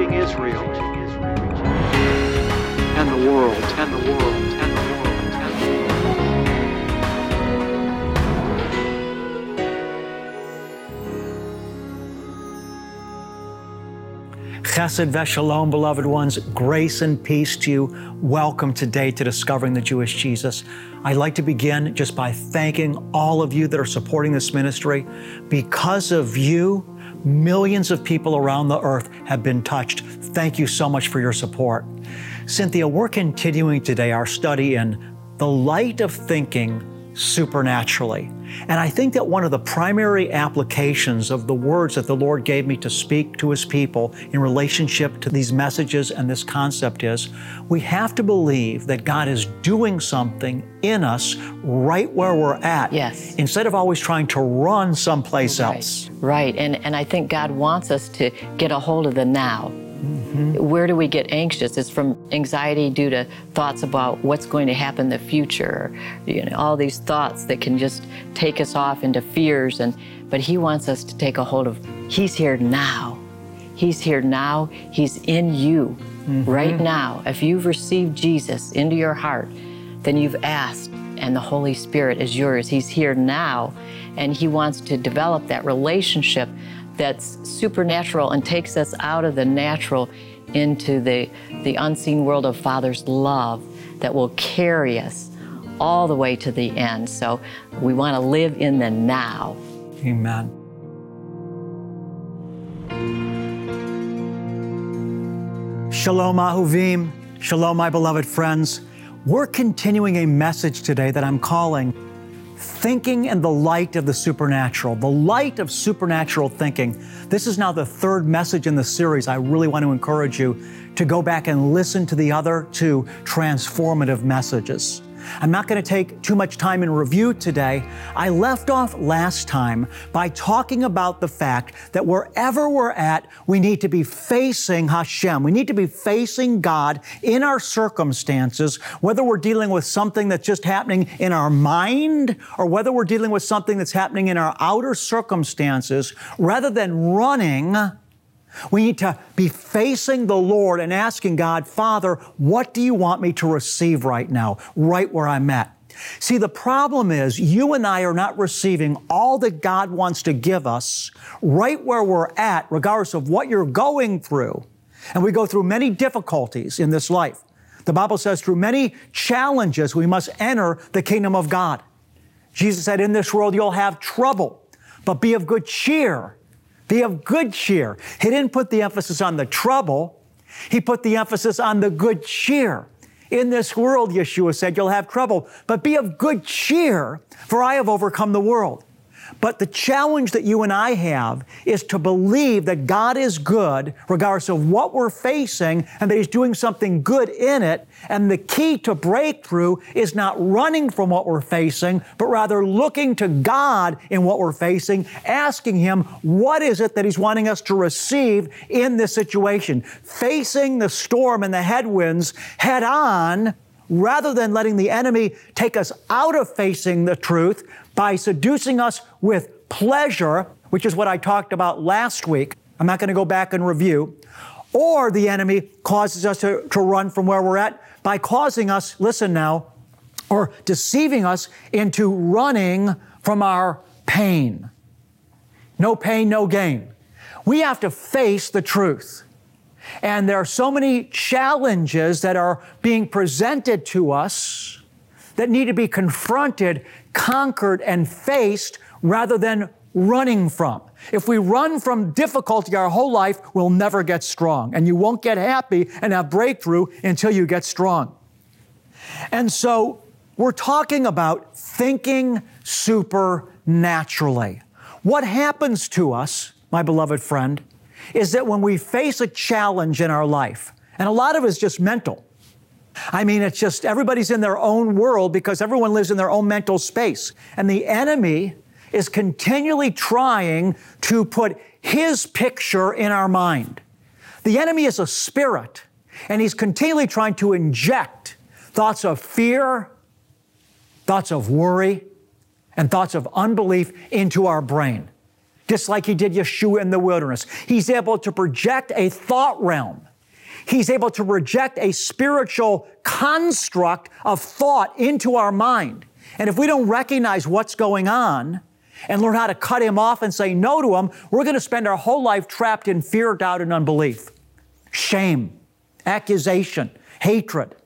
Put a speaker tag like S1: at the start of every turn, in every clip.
S1: reaching Israel and the world and the world and the world and the world.
S2: Chesed v'shalom, beloved ones, grace and peace to you. Welcome today to Discovering the Jewish Jesus. I'd like to begin just by thanking all of you that are supporting this ministry. Because of you, millions of people around the earth have been touched. Thank you so much for your support. Cynthia, we're continuing today our study in the light of thinking supernaturally. And I think that one of the primary applications of the words that the Lord gave me to speak to His people in relationship to these messages and this concept is we have to believe that God is doing something in us right where we're at.
S3: Yes.
S2: Instead of always trying to run someplace
S3: Right.
S2: else.
S3: Right. And, and I think God wants us to get a hold of the now. Where do we get anxious? It's from anxiety due to thoughts about what's going to happen in the future. You know, all these thoughts that can just take us off into fears. And but He wants us to take a hold of. He's here now. He's here now. He's in you right mm-hmm. now. If you've received Jesus into your heart, then you've asked, and the Holy Spirit is yours. He's here now, and He wants to develop that relationship that's supernatural and takes us out of the natural into the, the unseen world of Father's love that will carry us all the way to the end. So we want to live in the now.
S2: Amen. Shalom, Ahuvim. Shalom, my beloved friends. We're continuing a message today that I'm calling Thinking in the Light of the Supernatural, the light of supernatural thinking. This is now the third message in the series. I really want to encourage you to go back and listen to the other two transformative messages. I'm not going to take too much time in review today. I left off last time by talking about the fact that wherever we're at, we need to be facing Hashem. We need to be facing God in our circumstances, whether we're dealing with something that's just happening in our mind or whether we're dealing with something that's happening in our outer circumstances, rather than running we need to be facing the Lord and asking God, Father, what do you want me to receive right now, right where I'm at? See, the problem is you and I are not receiving all that God wants to give us right where we're at, regardless of what you're going through. And we go through many difficulties in this life. The Bible says through many challenges, we must enter the kingdom of God. Jesus said, In this world you'll have trouble, but be of good cheer. Be of good cheer. He didn't put the emphasis on the trouble, he put the emphasis on the good cheer. In this world, Yeshua said, you'll have trouble, but be of good cheer, for I have overcome the world. But the challenge that you and I have is to believe that God is good, regardless of what we're facing, and that He's doing something good in it. And the key to breakthrough is not running from what we're facing, but rather looking to God in what we're facing, asking Him, what is it that He's wanting us to receive in this situation? Facing the storm and the headwinds head on rather than letting the enemy take us out of facing the truth by seducing us with pleasure, which is what I talked about last week. I'm not going to go back and review. Or the enemy causes us to, to run from where we're at by causing us, listen now, or deceiving us into running from our pain. No pain, no gain. We have to face the truth. And there are so many challenges that are being presented to us that need to be confronted, conquered, and faced rather than running from. If we run from difficulty our whole life, we'll never get strong. And you won't get happy and have breakthrough until you get strong. And so we're talking about thinking supernaturally. What happens to us, my beloved friend, is that when we face a challenge in our life, and a lot of it is just mental. I mean, it's just everybody's in their own world because everyone lives in their own mental space. And the enemy is continually trying to put his picture in our mind. The enemy is a spirit, and he's continually trying to inject thoughts of fear, thoughts of worry, and thoughts of unbelief into our brain. just like he did Yeshua in the wilderness. He's able to project a thought realm. He's able to project a spiritual construct of thought into our mind. And if we don't recognize what's going on and learn how to cut him off and say no to him, we're going to spend our whole life trapped in fear, doubt, and unbelief, shame, accusation, hatred.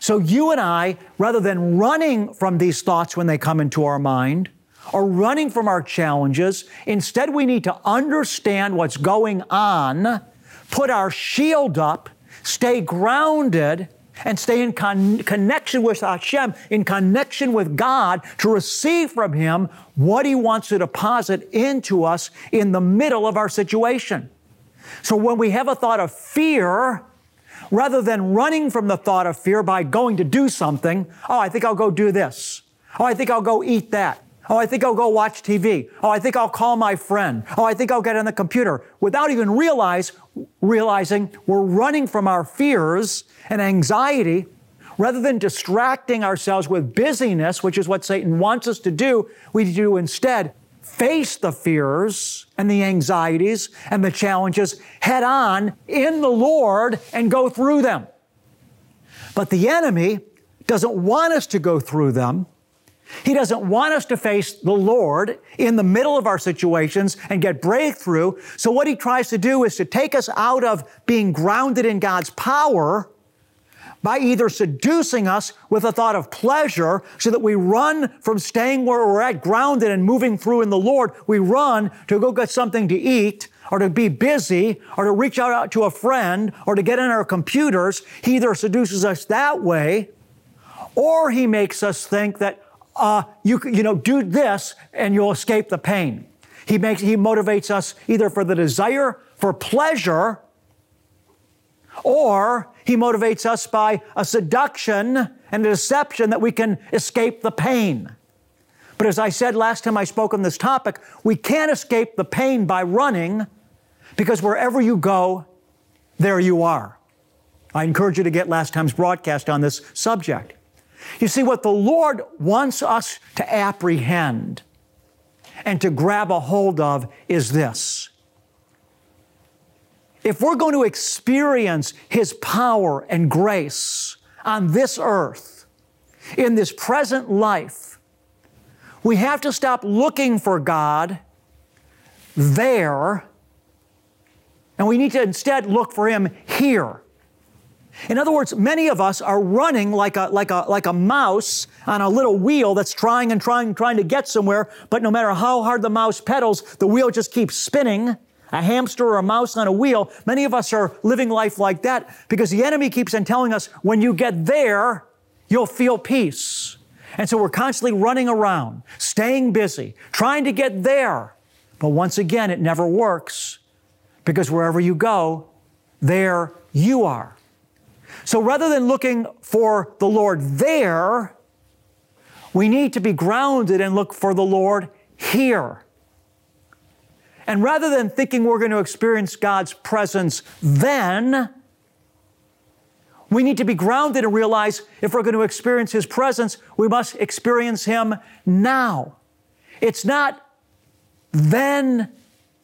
S2: So you and I, rather than running from these thoughts when they come into our mind, or running from our challenges. Instead, we need to understand what's going on, put our shield up, stay grounded, and stay in con- connection with Hashem, in connection with God, to receive from Him what He wants to deposit into us in the middle of our situation. So when we have a thought of fear, rather than running from the thought of fear by going to do something, oh, I think I'll go do this. Oh, I think I'll go eat that. Oh, I think I'll go watch TV. Oh, I think I'll call my friend. Oh, I think I'll get on the computer without even realize, realizing we're running from our fears and anxiety rather than distracting ourselves with busyness, which is what Satan wants us to do. We do instead face the fears and the anxieties and the challenges head on in the Lord and go through them. But the enemy doesn't want us to go through them. He doesn't want us to face the Lord in the middle of our situations and get breakthrough. So what he tries to do is to take us out of being grounded in God's power by either seducing us with a thought of pleasure so that we run from staying where we're at grounded and moving through in the Lord. We run to go get something to eat or to be busy or to reach out to a friend or to get in our computers. He either seduces us that way or he makes us think that uh, you, you know, do this and you'll escape the pain. He makes, he motivates us either for the desire for pleasure or he motivates us by a seduction and a deception that we can escape the pain. But as I said last time I spoke on this topic, we can't escape the pain by running because wherever you go, there you are. I encourage you to get last time's broadcast on this subject. You see, what the Lord wants us to apprehend and to grab a hold of is this. If we're going to experience His power and grace on this earth, in this present life, we have to stop looking for God there, and we need to instead look for Him here. In other words, many of us are running like a, like a, like a mouse on a little wheel that's trying and trying and trying to get somewhere, but no matter how hard the mouse pedals, the wheel just keeps spinning. A hamster or a mouse on a wheel. Many of us are living life like that because the enemy keeps on telling us when you get there, you'll feel peace. And so we're constantly running around, staying busy, trying to get there. But once again, it never works because wherever you go, there you are. So rather than looking for the Lord there, we need to be grounded and look for the Lord here. And rather than thinking we're going to experience God's presence then, we need to be grounded and realize if we're going to experience His presence, we must experience Him now. It's not then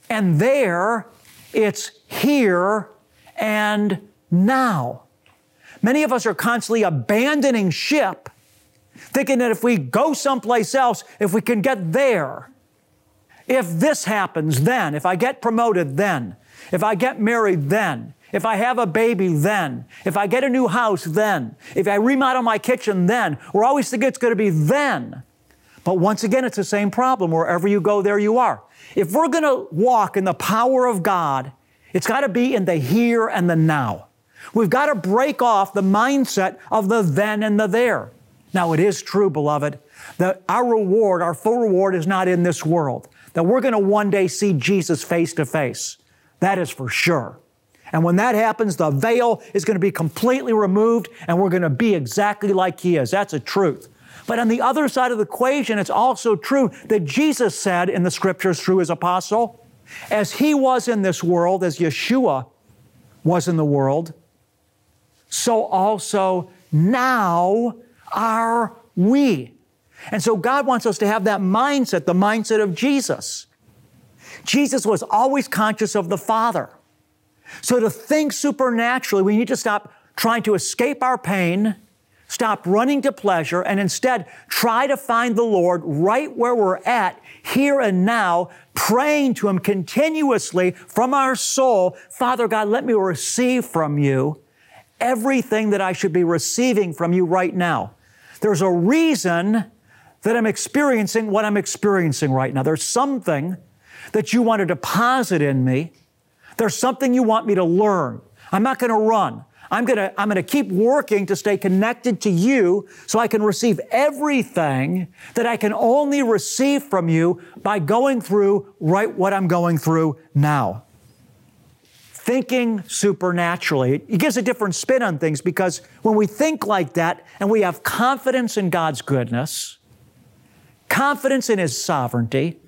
S2: and there, it's here and now. Many of us are constantly abandoning ship, thinking that if we go someplace else, if we can get there, if this happens, then, if I get promoted, then, if I get married, then, if I have a baby, then, if I get a new house, then, if I remodel my kitchen, then, we're always thinking it's going to be then. But once again, it's the same problem. Wherever you go, there you are. If we're going to walk in the power of God, it's got to be in the here and the now. We've got to break off the mindset of the then and the there. Now, it is true, beloved, that our reward, our full reward, is not in this world, that we're going to one day see Jesus face to face. That is for sure. And when that happens, the veil is going to be completely removed and we're going to be exactly like He is. That's a truth. But on the other side of the equation, it's also true that Jesus said in the scriptures through His apostle, as He was in this world, as Yeshua was in the world, so also now are we. And so God wants us to have that mindset, the mindset of Jesus. Jesus was always conscious of the Father. So to think supernaturally, we need to stop trying to escape our pain, stop running to pleasure, and instead try to find the Lord right where we're at, here and now, praying to Him continuously from our soul Father God, let me receive from you everything that I should be receiving from you right now. There's a reason that I'm experiencing what I'm experiencing right now. There's something that you want to deposit in me. There's something you want me to learn. I'm not going to run. I'm going to, I'm going to keep working to stay connected to you so I can receive everything that I can only receive from you by going through right what I'm going through now. Thinking supernaturally. It gives a different spin on things because when we think like that and we have confidence in God's goodness, confidence in His sovereignty,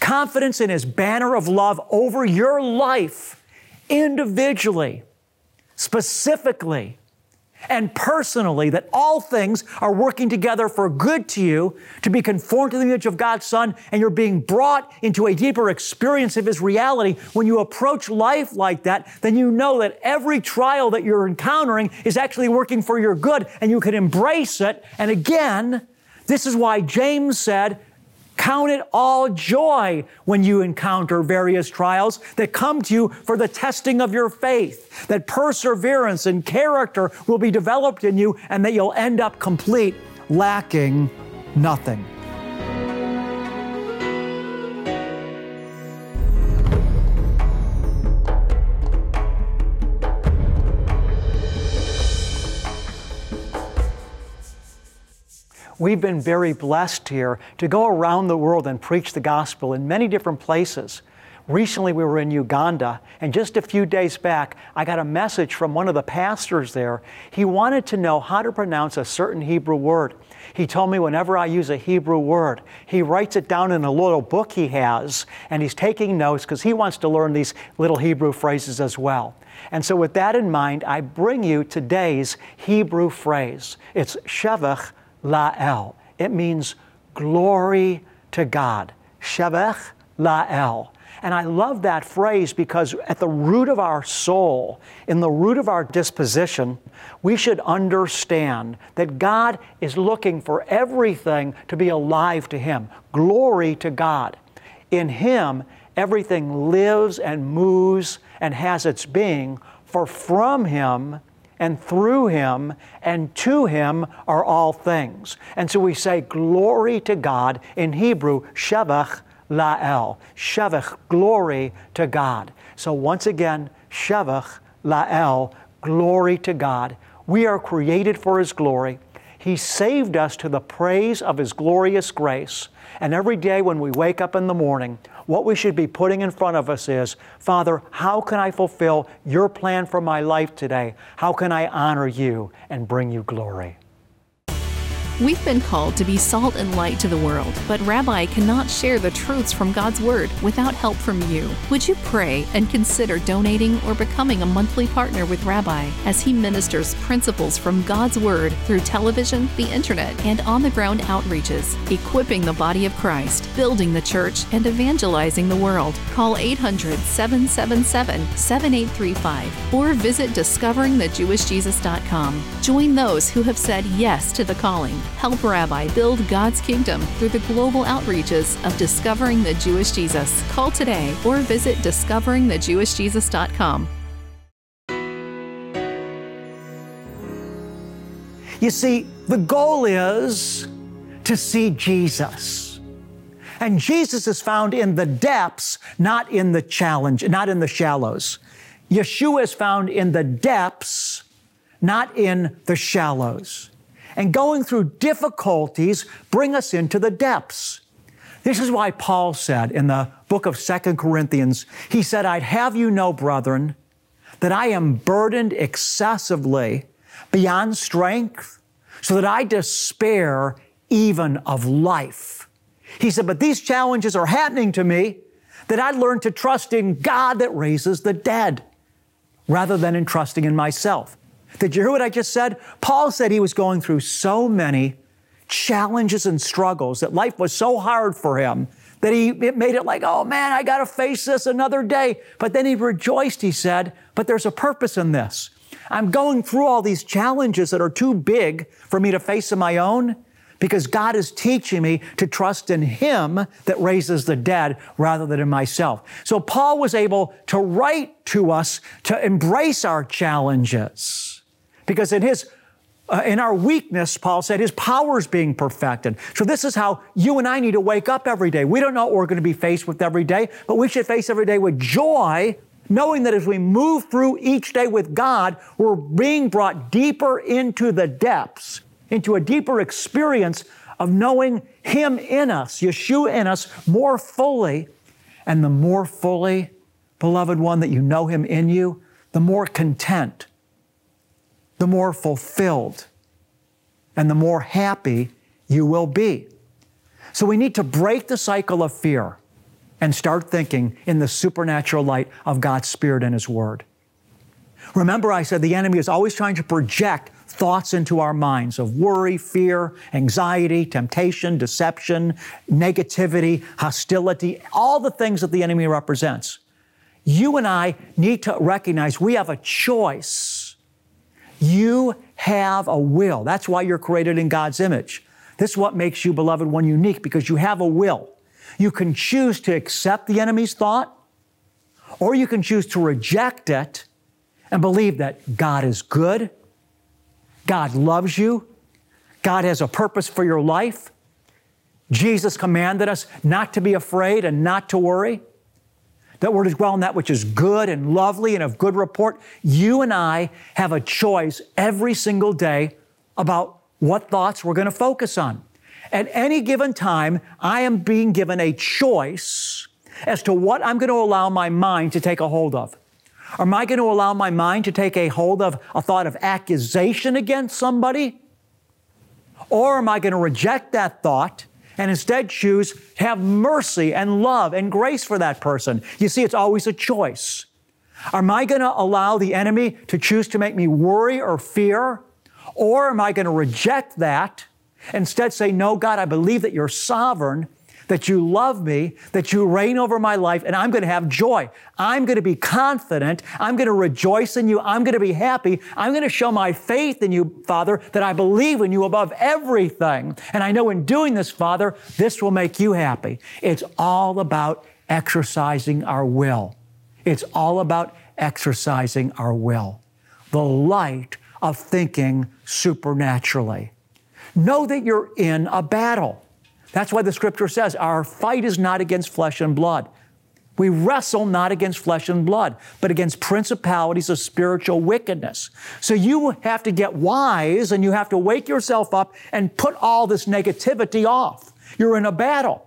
S2: confidence in His banner of love over your life individually, specifically, and personally, that all things are working together for good to you to be conformed to the image of God's Son, and you're being brought into a deeper experience of His reality. When you approach life like that, then you know that every trial that you're encountering is actually working for your good, and you can embrace it. And again, this is why James said, Count it all joy when you encounter various trials that come to you for the testing of your faith, that perseverance and character will be developed in you, and that you'll end up complete, lacking nothing. We've been very blessed here to go around the world and preach the gospel in many different places. Recently, we were in Uganda, and just a few days back, I got a message from one of the pastors there. He wanted to know how to pronounce a certain Hebrew word. He told me whenever I use a Hebrew word, he writes it down in a little book he has, and he's taking notes because he wants to learn these little Hebrew phrases as well. And so, with that in mind, I bring you today's Hebrew phrase. It's Shevach La'el. It means glory to God. Shevach La'el. And I love that phrase because at the root of our soul, in the root of our disposition, we should understand that God is looking for everything to be alive to Him. Glory to God. In Him, everything lives and moves and has its being, for from Him, and through him and to him are all things. And so we say glory to God in Hebrew, Shevach La'el. Shevach, glory to God. So once again, Shevach La'el, glory to God. We are created for His glory. He saved us to the praise of His glorious grace. And every day when we wake up in the morning, what we should be putting in front of us is Father, how can I fulfill your plan for my life today? How can I honor you and bring you glory?
S4: We've been called to be salt and light to the world, but Rabbi cannot share the truths from God's Word without help from you. Would you pray and consider donating or becoming a monthly partner with Rabbi as he ministers principles from God's Word through television, the internet, and on the ground outreaches, equipping the body of Christ, building the church, and evangelizing the world? Call 800 777 7835 or visit discoveringthejewishjesus.com. Join those who have said yes to the calling Help Rabbi build God's kingdom through the global outreaches of Discovering the Jewish Jesus. Call today or visit discoveringthejewishjesus.com.
S2: You see, the goal is to see Jesus. And Jesus is found in the depths, not in the challenge, not in the shallows. Yeshua is found in the depths, not in the shallows and going through difficulties bring us into the depths. This is why Paul said in the book of Second Corinthians, he said, I'd have you know, brethren, that I am burdened excessively beyond strength, so that I despair even of life. He said, But these challenges are happening to me that I learn to trust in God that raises the dead rather than in trusting in myself. Did you hear what I just said? Paul said he was going through so many challenges and struggles that life was so hard for him that he it made it like, oh man, I got to face this another day. But then he rejoiced, he said, but there's a purpose in this. I'm going through all these challenges that are too big for me to face on my own because God is teaching me to trust in Him that raises the dead rather than in myself. So Paul was able to write to us to embrace our challenges because in his uh, in our weakness, Paul said, his power is being perfected. So this is how you and I need to wake up every day. We don't know what we're going to be faced with every day, but we should face every day with joy, knowing that as we move through each day with God, we're being brought deeper into the depths, into a deeper experience of knowing Him in us, Yeshua in us more fully. And the more fully, beloved one, that you know Him in you, the more content the more fulfilled and the more happy you will be. So we need to break the cycle of fear and start thinking in the supernatural light of God's Spirit and His Word. Remember, I said the enemy is always trying to project thoughts into our minds of worry, fear, anxiety, temptation, deception, negativity, hostility, all the things that the enemy represents. You and I need to recognize we have a choice you have a will. That's why you're created in God's image. This is what makes you, beloved one, unique because you have a will. You can choose to accept the enemy's thought, or you can choose to reject it and believe that God is good, God loves you, God has a purpose for your life. Jesus commanded us not to be afraid and not to worry that to dwell on that which is good and lovely and of good report. You and I have a choice every single day about what thoughts we're going to focus on. At any given time, I am being given a choice as to what I'm going to allow my mind to take a hold of. Am I going to allow my mind to take a hold of a thought of accusation against somebody? Or am I going to reject that thought and instead choose have mercy and love and grace for that person. You see, it's always a choice. Am I going to allow the enemy to choose to make me worry or fear? Or am I going to reject that? Instead, say, No, God, I believe that you're sovereign that you love me, that you reign over my life, and I'm going to have joy. I'm going to be confident. I'm going to rejoice in you. I'm going to be happy. I'm going to show my faith in you, Father, that I believe in you above everything. And I know in doing this, Father, this will make you happy. It's all about exercising our will. It's all about exercising our will. The light of thinking supernaturally. Know that you're in a battle. That's why the scripture says our fight is not against flesh and blood. We wrestle not against flesh and blood, but against principalities of spiritual wickedness. So you have to get wise and you have to wake yourself up and put all this negativity off. You're in a battle.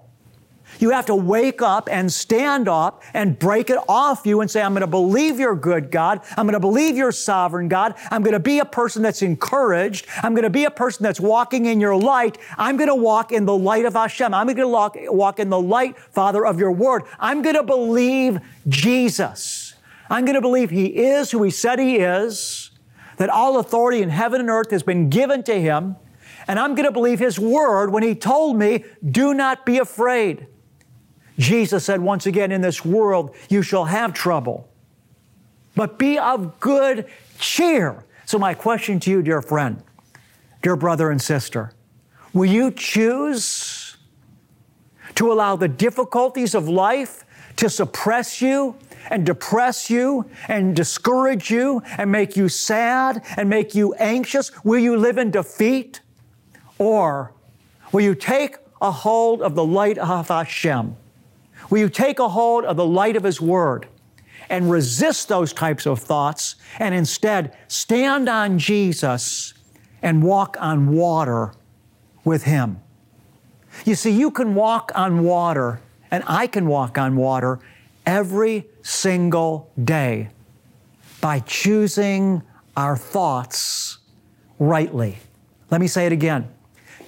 S2: You have to wake up and stand up and break it off you and say, I'm going to believe you're good, God. I'm going to believe you're sovereign, God. I'm going to be a person that's encouraged. I'm going to be a person that's walking in your light. I'm going to walk in the light of Hashem. I'm going to walk, walk in the light, Father, of your word. I'm going to believe Jesus. I'm going to believe he is who he said he is, that all authority in heaven and earth has been given to him. And I'm going to believe his word when he told me, do not be afraid. Jesus said, once again, in this world you shall have trouble, but be of good cheer. So, my question to you, dear friend, dear brother and sister, will you choose to allow the difficulties of life to suppress you and depress you and discourage you and make you sad and make you anxious? Will you live in defeat? Or will you take a hold of the light of Hashem? Will you take a hold of the light of His Word and resist those types of thoughts and instead stand on Jesus and walk on water with Him? You see, you can walk on water, and I can walk on water every single day by choosing our thoughts rightly. Let me say it again.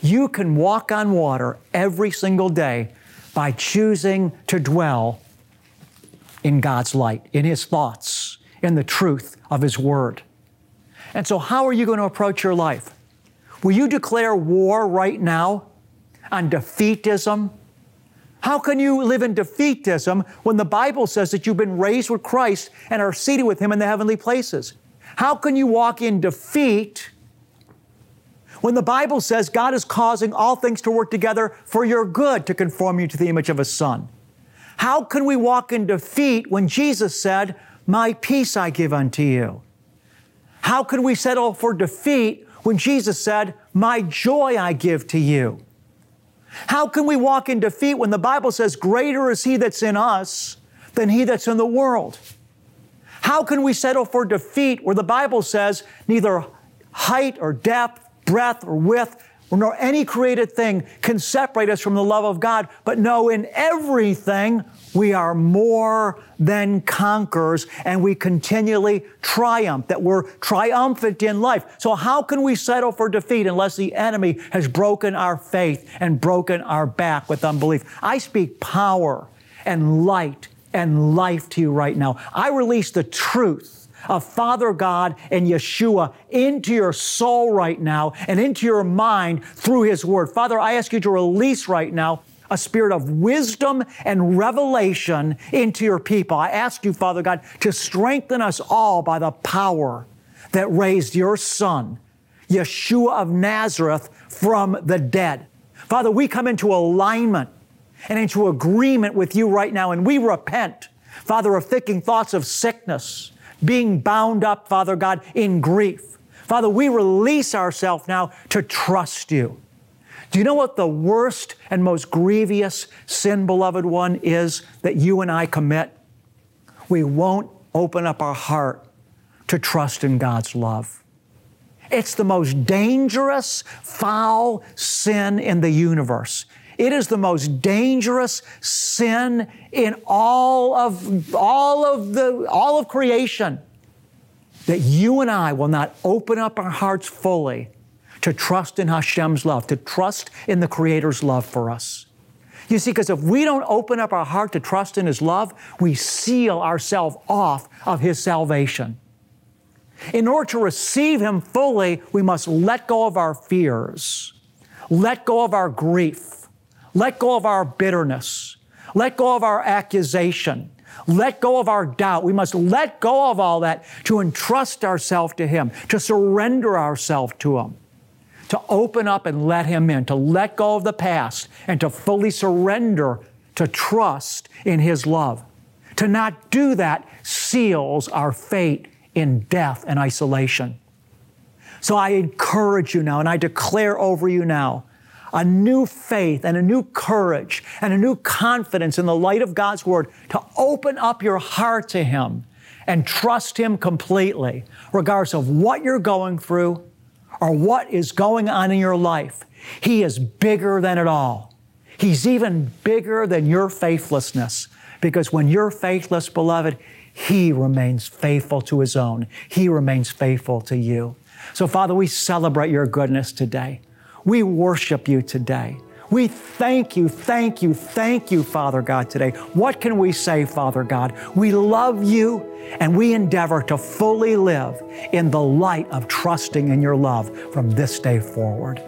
S2: You can walk on water every single day by choosing to dwell in God's light, in His thoughts, in the truth of His Word. And so, how are you going to approach your life? Will you declare war right now on defeatism, How can you live in defeatism when the Bible says that you've been raised with Christ and are seated with Him in the heavenly places? How can you walk in defeat when the Bible says God is causing all things to work together for your good to conform you to the image of His Son? How can we walk in defeat when Jesus said, My peace I give unto you? How can we settle for defeat when Jesus said, My joy I give to you? How can we walk in defeat when the Bible says, Greater is He that's in us than He that's in the world? How can we settle for defeat where the Bible says, Neither height or depth, breadth or width, nor any created thing can separate us from the love of God, but no, in everything we are more than conquerors and we continually triumph, that we're triumphant in life. So, how can we settle for defeat unless the enemy has broken our faith and broken our back with unbelief? I speak power and light and life to you right now. I release the truth of Father God and Yeshua into your soul right now and into your mind through His Word. Father, I ask you to release right now a spirit of wisdom and revelation into your people. I ask you, Father God, to strengthen us all by the power that raised your Son, Yeshua of Nazareth, from the dead. Father, we come into alignment and into agreement with you right now, and we repent, Father, of thinking thoughts of sickness, being bound up, Father God, in grief. Father, we release ourselves now to trust you. Do you know what the worst and most grievous sin, beloved one, is that you and I commit? We won't open up our heart to trust in God's love. It's the most dangerous, foul sin in the universe. It is the most dangerous sin in all of, all of, the, all of creation that you and I will not open up our hearts fully to trust in Hashem's love, to trust in the Creator's love for us. You see, because if we don't open up our heart to trust in His love, we seal ourselves off of His salvation. In order to receive Him fully, we must let go of our fears, let go of our grief, let go of our bitterness, let go of our accusation, let go of our doubt. We must let go of all that to entrust ourselves to Him, to surrender ourselves to Him to open up and let Him in, to let go of the past, and to fully surrender to trust in His love. To not do that seals our fate in death and isolation. So I encourage you now, and I declare over you now a new faith and a new courage and a new confidence in the light of God's Word to open up your heart to Him and trust Him completely, regardless of what you're going through or what is going on in your life. He is bigger than it all. He's even bigger than your faithlessness because when you're faithless, beloved, He remains faithful to His own. He remains faithful to you. So, Father, we celebrate your goodness today. We worship you today. We thank you, thank you, thank you, Father God, today. What can we say, Father God? We love you and we endeavor to fully live in the light of trusting in your love from this day forward.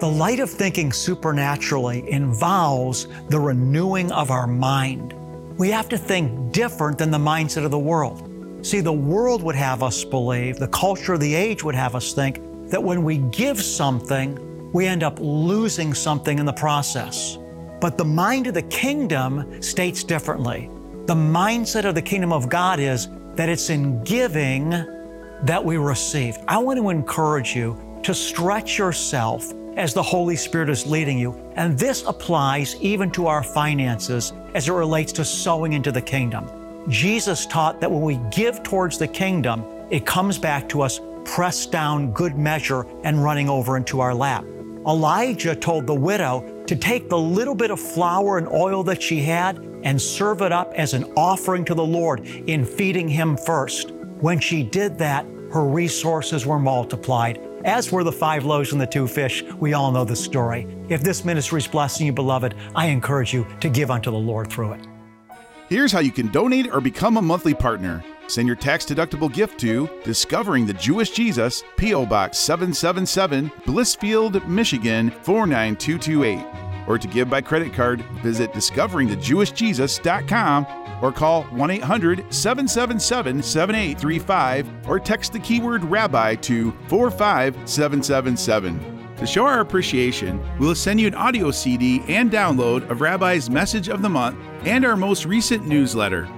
S2: The light of thinking supernaturally involves the renewing of our mind. We have to think different than the mindset of the world. See, the world would have us believe, the culture of the age would have us think, that when we give something, we end up losing something in the process. But the mind of the kingdom states differently. The mindset of the kingdom of God is that it's in giving that we receive. I want to encourage you to stretch yourself as the Holy Spirit is leading you. And this applies even to our finances as it relates to sowing into the kingdom. Jesus taught that when we give towards the kingdom, it comes back to us pressed down, good measure, and running over into our lap. Elijah told the widow to take the little bit of flour and oil that she had and serve it up as an offering to the Lord in feeding him first. When she did that, her resources were multiplied, as were the five loaves and the two fish. We all know the story. If this ministry is blessing you, beloved, I encourage you to give unto the Lord through it.
S5: Here's how you can donate or become a monthly partner. Send your tax deductible gift to Discovering the Jewish Jesus, P.O. Box 777, Blissfield, Michigan 49228. Or to give by credit card, visit discoveringthejewishjesus.com or call 1 800 777 7835 or text the keyword rabbi to 45777. To show our appreciation, we'll send you an audio CD and download of Rabbi's Message of the Month and our most recent newsletter.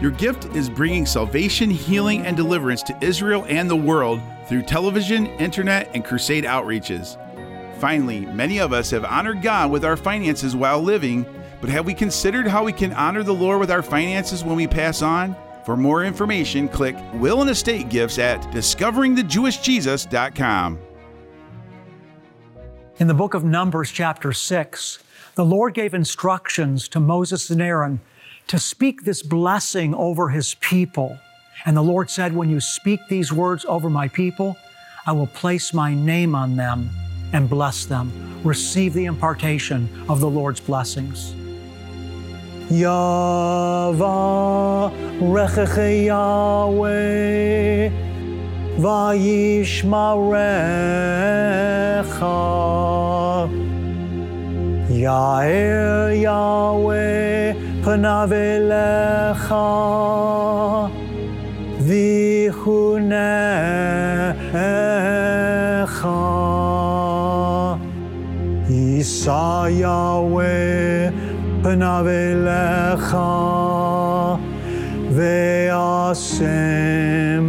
S5: Your gift is bringing salvation, healing, and deliverance to Israel and the world through television, internet, and crusade outreaches. Finally, many of us have honored God with our finances while living, but have we considered how we can honor the Lord with our finances when we pass on? For more information, click Will and Estate Gifts at discoveringthejewishjesus.com.
S2: In the book of Numbers, chapter 6, the Lord gave instructions to Moses and Aaron to speak this blessing over his people. And the Lord said, When you speak these words over my people, I will place my name on them and bless them. Receive the impartation of the Lord's blessings. Yavarecheche Yahweh vayishmarecha. Yair Yahweh panav elecha vichunecha Yisa Yahweh panav elecha ve'asem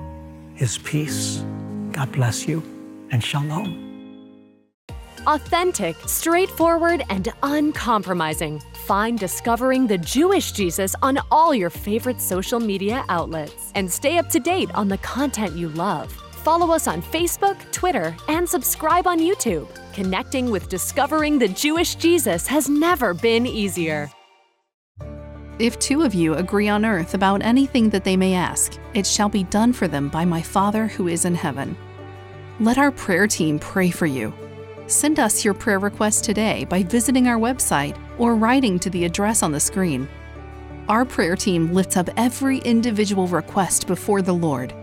S2: his peace. God bless you and shalom.
S6: Authentic, straightforward, and uncompromising. Find Discovering the Jewish Jesus on all your favorite social media outlets and stay up to date on the content you love. Follow us on Facebook, Twitter, and subscribe on YouTube. Connecting with Discovering the Jewish Jesus has never been easier.
S4: If two of you agree on earth about anything that they may ask, it shall be done for them by my Father who is in heaven. Let our prayer team pray for you. Send us your prayer request today by visiting our website or writing to the address on the screen. Our prayer team lifts up every individual request before the Lord.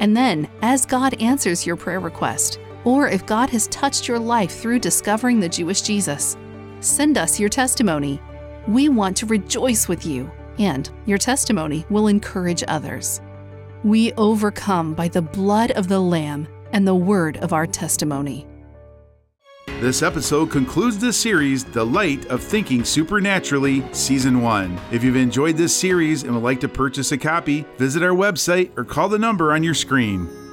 S4: And then, as God answers your prayer request, or if God has touched your life through discovering the Jewish Jesus, send us your testimony. We want to rejoice with you, and your testimony will encourage others. We overcome by the blood of the Lamb and the word of our testimony.
S5: This episode concludes the series, The Light of Thinking Supernaturally, Season 1. If you've enjoyed this series and would like to purchase a copy, visit our website or call the number on your screen.